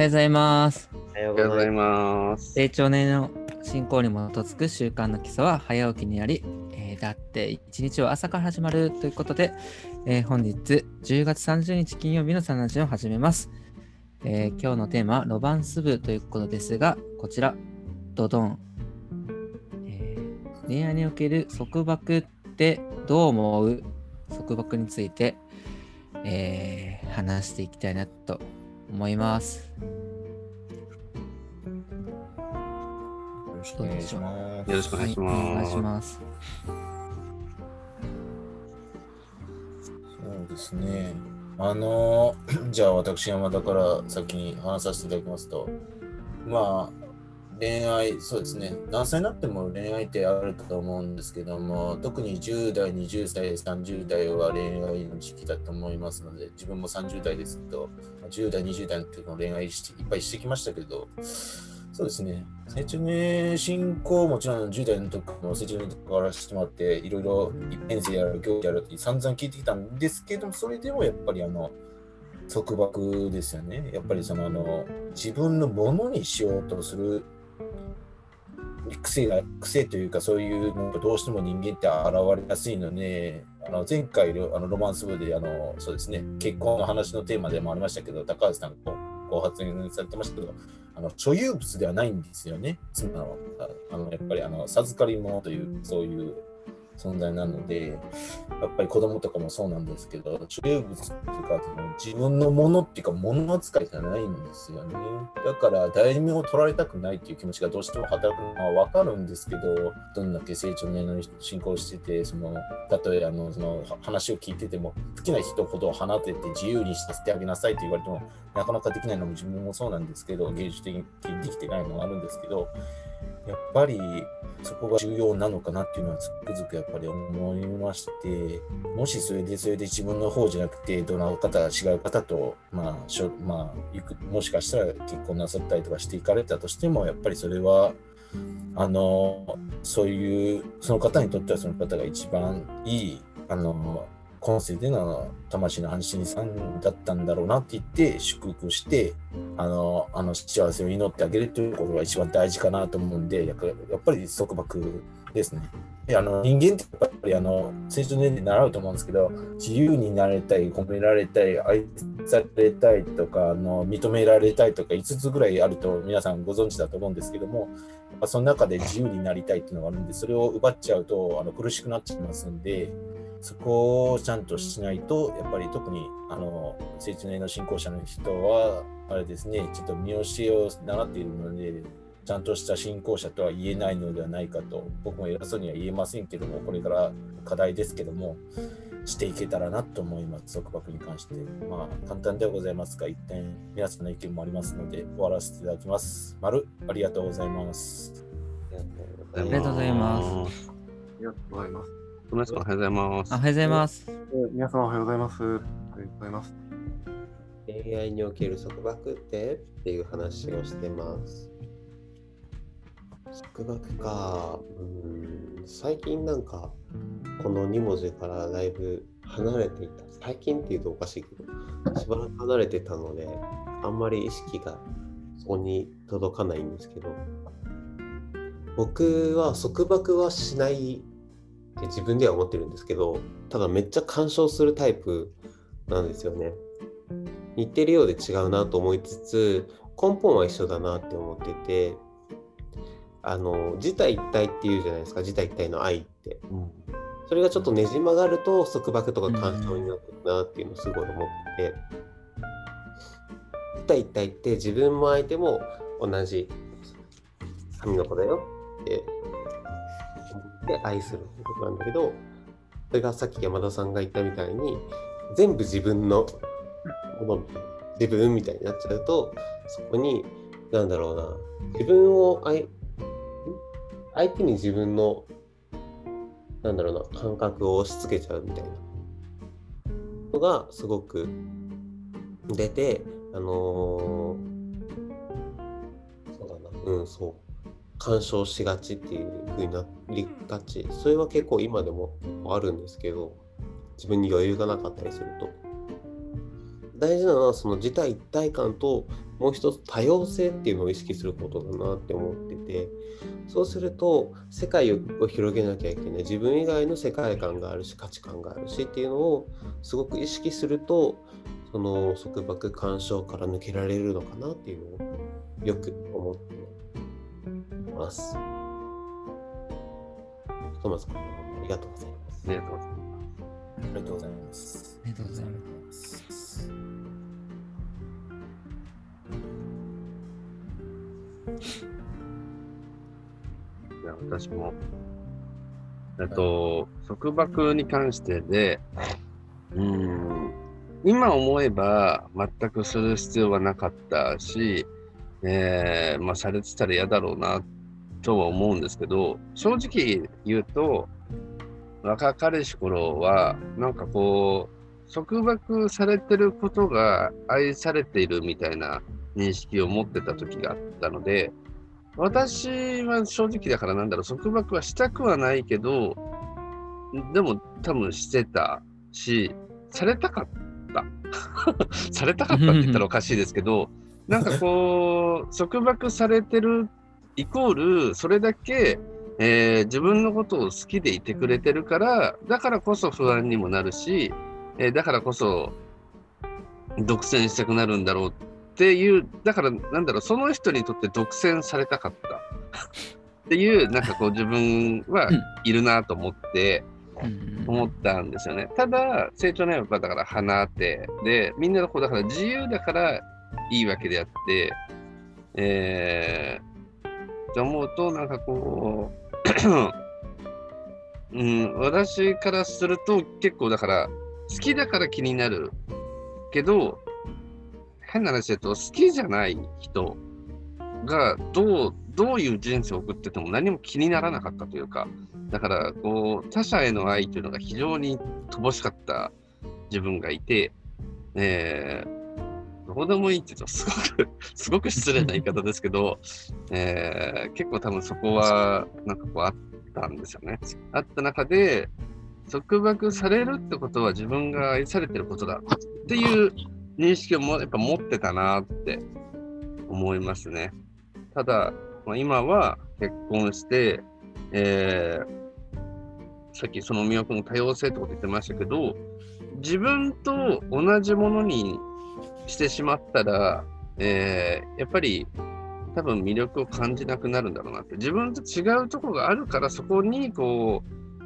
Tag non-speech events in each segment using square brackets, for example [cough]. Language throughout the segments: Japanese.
はようございます。おはようございます。成長年の進行に基づく習慣の基礎は早起きになり、えーだって一日は朝から始まるということで、えー本日10月30日金曜日のサナジを始めます、えー今日のテーマはロマンス部ということですが、こちら、ドドン。えー恋愛における束縛ってどう思う？束縛について、えー話していきたいなと思います。よろしくお願いします。よろしくお願いします。はい、お願いします。そうですね。あの、[clears throat] じゃあ私山田から先に話させていただきますと、まあ、恋愛、そうですね。何歳になっても恋愛ってあると思うんですけども、特に10代、20代、30代は恋愛の時期だと思いますので、自分も30代ですけど、10代、20代の時の恋愛していっぱいしてきましたけど、そうですね。成長ね、進行もちろん10代の時も成長の時からしてもらって、いろいろ一編成やる、行事やるって散々聞いてきたんですけども、それでもやっぱりあの、束縛ですよね。やっぱりそのあの、自分のものにしようとする癖が、癖というかそういうもうどうしても人間って現れやすいので、あの前回あのロマンス部であの、そうですね、結婚の話のテーマでもありましたけど、高橋さんがご発言されてましたけど、あの所有物ではないんですよね、妻は。あのやっぱりあの授かり物という、そういう存在なので、やっぱり子供とかもそうなんですけど、所有物っていうか、自分のものっていうか、物扱いじゃないんですよね。だから、大名を取られたくないっていう気持ちがどうしても働くのは分かるんですけど、どんだけ成長年の進行してて、その、たとえあのその話を聞いてても、好きな人ほど放てて自由にさせてあげなさいと言われても、なかなかできないのも自分もそうなんですけど、芸術的にできてないのもあるんですけど、やっぱりそこが重要なのかなっていうのはつくづくやっぱり思いまして、もしそれでそれで自分の方じゃなくて、どの方、違う方と、まあ、しょまあ、ゆくもしかしたら結婚なさったりとかしていかれたとしても、やっぱりそれは、あの、そういう、その方にとってはその方が一番いい、あの、今世での魂の安心さんだったんだろうなって言って祝福してあのあの幸せを祈ってあげるということが一番大事かなと思うんでやっぱり束縛ですね。であの人間ってやっぱりあの成長年齢習うと思うんですけど自由になれたい褒められたい愛されたいとかあの認められたいとか5つぐらいあると皆さんご存知だと思うんですけどもその中で自由になりたいっていうのがあるんでそれを奪っちゃうとあの苦しくなっちゃいますんで。そこをちゃんとしないと、やっぱり特にあの成長年の信仰者の人は、あれですね、ちょっと見教えを習っているので、ちゃんとした信仰者とは言えないのではないかと、僕も偉そうには言えませんけども、これから課題ですけども、していけたらなと思います、束縛に関して。まあ、簡単ではございますが、一点、皆さんの意見もありますので、終わらせていただきます。丸、ありがとうございます。ありがとうございます。す。ありがとうございます。おはようございます。おはようございます。皆様おはようございます。ありがとうございます。恋愛における束縛ってっていう話をしてます。束縛か。うん最近なんかこの2文字からだいぶ離れていた。最近っていうとおかしいけど、しばらく離れてたので、あんまり意識がそこに届かないんですけど、僕は束縛はしないって自分では思ってるんですけど、ただめっちゃ干渉するタイプなんですよね。似てるようで違うなと思いつつ根本は一緒だなって思っててあの自体一体っていうじゃないですか自体一体の愛って。それがちょっとねじ曲がると束縛とか干渉になってるなっていうのをすごい思ってて。自体一体って自分も相手も同じ。神の子だよって思って愛するってことなんだけどそれがさっき山田さんが言ったみたいに全部自分のもの自分みたいになっちゃうとそこになんだろうな自分を相相手に自分のなんだろうな感覚を押し付けちゃうみたいなのがすごく出てあのーそうだなうんそう。干渉しがちっていう風になりがち。それは結構今でもあるんですけど自分に余裕がなかったりすると。大事なのはその自体一体感ともう一つ多様性っていうのを意識することだなって思っててそうすると世界を広げなきゃいけない。自分以外の世界観があるし価値観があるしっていうのをすごく意識するとその束縛干渉から抜けられるのかなっていうのをよく思ってます。トマス君ありがとうございます。ありがとうございます。ありがとうございます。ありがとうございます。す。じゃあ私も、えっと、束縛に関してで、うーん、今思えば全くする必要はなかったし、えーまあ、されてたら嫌だろうなとは思うんですけど、正直言うと、若かりし頃は、なんかこう、束縛されてることが愛されているみたいな認識を持ってた時があったので、私は正直だからなんだろう、束縛はしたくはないけど、でも多分してたし、されたかった。[laughs] されたかったって言ったらおかしいですけど、なんかこう、束縛されてるイコール、それだけ、えー自分のことを好きでいてくれてるから、だからこそ不安にもなるし、えーだからこそ独占したくなるんだろうっていう、だからなんだろう、その人にとって独占されたかった。[laughs] っていう、なんかこう自分はいるなと思って、うん思ったんですよね。ただ、成長のやっぱだから花って、で、みんなのこうだから自由だからいいわけであって、えー、って思うと、なんかこう、[clears throat] うん、私からすると結構だから、好きだから気になるけど、変な話だと、好きじゃない人がどう、どういう人生を送ってても何も気にならなかったというか、だから、こう、他者への愛というのが非常に乏しかった自分がいて、えー、どうでもいいって言うと、すごく、[laughs] すごく失礼な言い方ですけど、えー、結構多分そこは、なんかこうあったんですよね。あった中で、束縛されるってことは自分が愛されてることだっていう認識をもやっぱ持ってたなって思いますね。ただ、まあ、今は結婚して、えーさっきその魅力の多様性ってこと言ってましたけど、自分と同じものにしてしまったら、えーやっぱり多分魅力を感じなくなるんだろうなって。自分と違うとこがあるから、そこにこ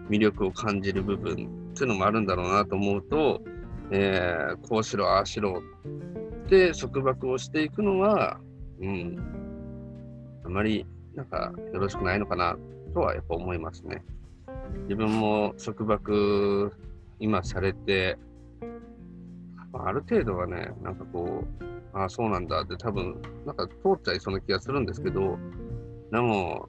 う魅力を感じる部分っていうのもあるんだろうなと思うと、えーこうしろ、ああしろって束縛をしていくのは、うん、あまりなんかよろしくないのかなとはやっぱ思いますね。自分も束縛今されて、あある程度はね、なんかこう、ああ、そうなんだって多分、なんか通っちゃいそうな気がするんですけど、でも、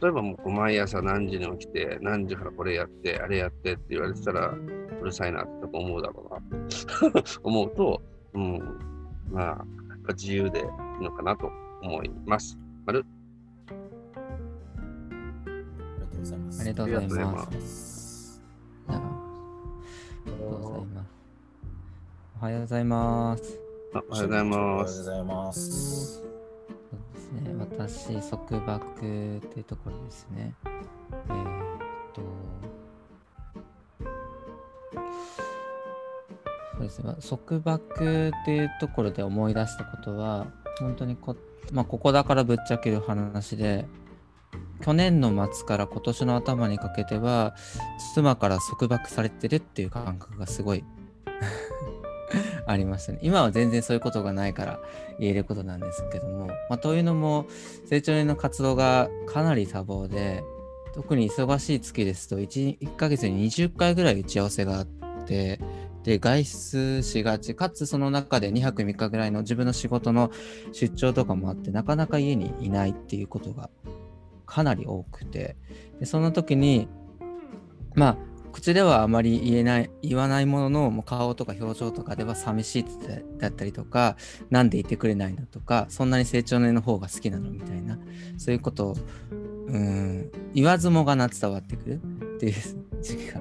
例えばもう毎朝何時に起きて、何時からこれやって、あれやってって言われてたら、うるさいなって思うだろうな [laughs] 思うと、うん、まあ、やっぱ自由でいいのかなと思います。丸ありがとうございます。ありがとうござい。ますおはようございます。あおはようございまおはようごす。ざいます。そうですね、私、束縛っていうところですね。えーっと、そうですね、まあ束縛っていうところで思い出したことは、本当にこ、まあ、ここだからぶっちゃける話で、去年の末から今年の頭にかけては、妻から束縛されてるっていう感覚がすごい [laughs] ありましたね。今は全然そういうことがないから言えることなんですけども、まあ、というのも成長年の活動がかなり多忙で特に忙しい月ですと 1, 1ヶ月に20回ぐらい打ち合わせがあってで外出しがちかつその中で2泊3日ぐらいの自分の仕事の出張とかもあってなかなか家にいないっていうことがかなり多くてでその時にまあ口ではあまり言えない言わないもののもう顔とか表情とかでは寂しいってだったりとかなんでいてくれないのとかそんなに成長年の方が好きなのみたいなそういうことをうん言わずもがな伝わってくるっていう時期が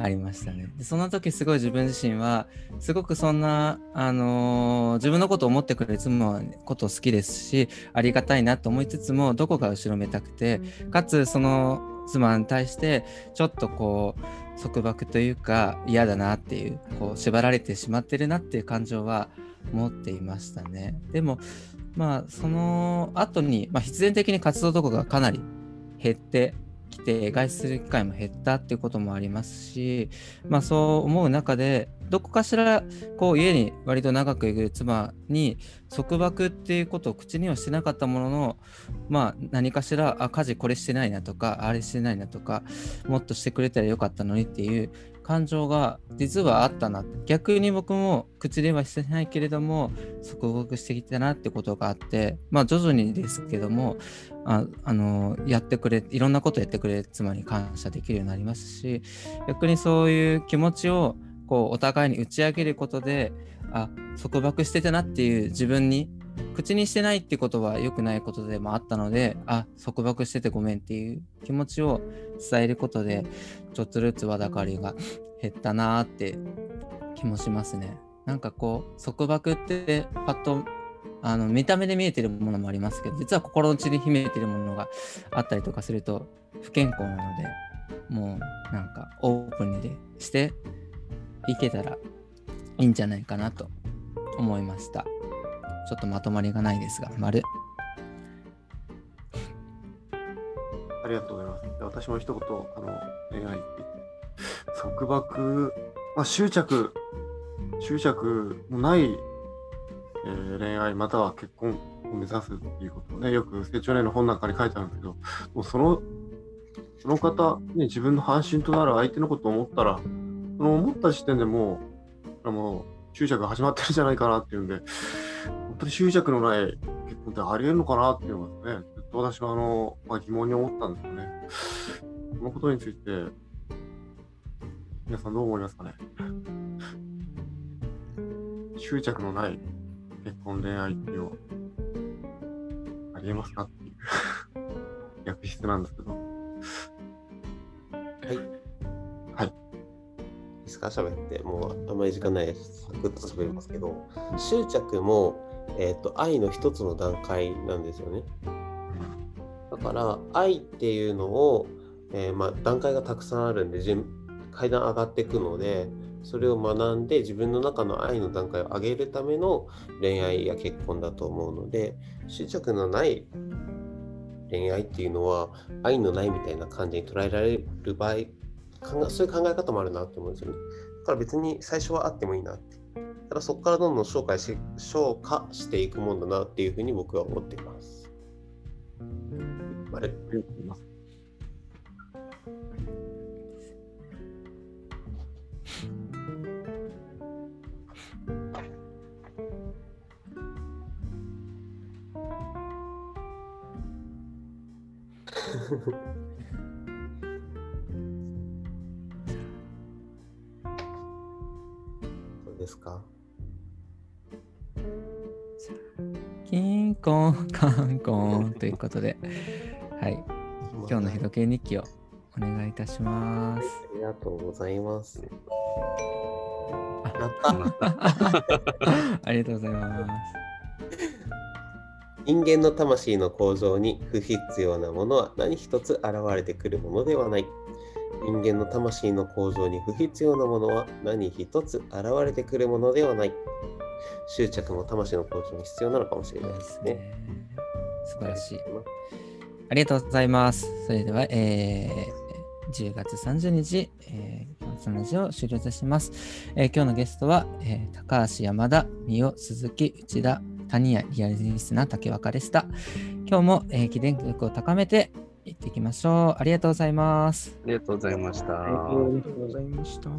ありましたね。でその時すごい自分自身はすごくそんな、あのー自分のことを思ってくれる妻のこと好きですしありがたいなと思いつつもどこか後ろめたくてかつその妻に対してちょっとこう束縛というか嫌だなっていうこう縛られてしまってるなっていう感情は持っていましたね。でもまあその後に、まあ、必然的に活動とかがかなり減ってきて外出する機会も減ったっていうこともありますし、まあ、そう思う中でどこかしらこう家に割と長くいる妻に束縛っていうことを口にはしてなかったものの、まあ、何かしらあ家事これしてないなとかあれしてないなとかもっとしてくれたらよかったのにっていう感情が実はあったな逆に僕も口ではしてないけれども束縛してきたなってことがあってまあ徐々にですけどもああのやってくれいろんなことやってくれ妻に感謝できるようになりますし逆にそういう気持ちをこうお互いに打ち上げることであ束縛してたなっていう自分に口にしてないってことは良くないことでもあったのであ束束しててごめんっていう気持ちを伝えることでちょっとずつわだかりが減ったなーって気もしますねなんかこう束縛ってパッとあの見た目で見えてるものもありますけど実は心の内に秘めてるものがあったりとかすると不健康なのでもうなんかオープンにでしていけたらいいんじゃないかなと思いました。ちょっとまとまりがないですが、丸。ありがとうございます。で私も一言、あの、恋愛って言って、束縛、まあ、執着、執着のない、えー恋愛または結婚を目指すっていうことをね、よく成長年の本なんかに書いてあるんですけど、もうその、その方、ね、自分の半身となる相手のことを思ったら、その思った時点でもう、もう執着が始まってるんじゃないかなっていうんで、本当に執着のない結婚ってありえるのかなっていうのがね、ずっと私はあの、まあ、疑問に思ったんですよね。このことについて、皆さんどう思いますかね？執着のない結婚恋愛っていうのは、ありえますかっていう [laughs] 逆質なんですけど。いいですか？喋って。もうあんまり時間ないです。サクッと喋りますけど。執着も、えー、と愛の一つの段階なんですよね。だから愛っていうのを、えーまあ、段階がたくさんあるんで順階段上がっていくのでそれを学んで自分の中の愛の段階を上げるための恋愛や結婚だと思うので執着のない恋愛っていうのは愛のないみたいな感じに捉えられる場合そういう考え方もあるなって思うんですよね。だから別に最初はあってもいいなって。ただそこからどんどん消化し消化していくもんだなっていうふうに僕は思っています。あれ？[laughs] ですか？キンコンカンコンということで、はい、今日の日時計日記をお願いいたします。ありがとうございます。あ [laughs] りがとうございます。人間の魂の向上に不必要なものは何一つ現れてくるものではない。人間の魂の向上に不必要なものは何一つ現れてくるものではない。執着も魂の向上に必要なのかもしれないですね。素晴らしい。ありがとうございます。それでは、えー、10月30日、えー、今日のラジオを終了いたします。えー今日のゲストは、えー高橋、山田、三代、鈴木、内田、谷谷、リアルリスナー、竹若でした。今日も、えー、記念力を高めていっていきましょう。ありがとうございます。ありがとうございました。ありがとうございました。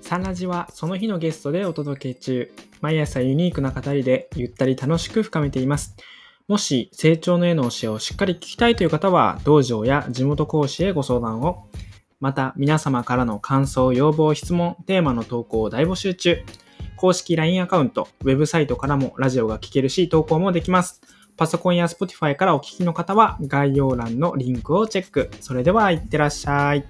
サンラジはその日のゲストでお届け中。毎朝ユニークな語りでゆったり楽しく深めています。もし成長の絵の教えをしっかり聞きたいという方は、道場や地元講師へご相談を。また、皆様からの感想、要望、質問、テーマの投稿を大募集中。公式 LINE アカウント、ウェブサイトからもラジオが聞けるし、投稿もできます。パソコンや Spotify からお聞きの方は概要欄のリンクをチェック。それでは、いってらっしゃい。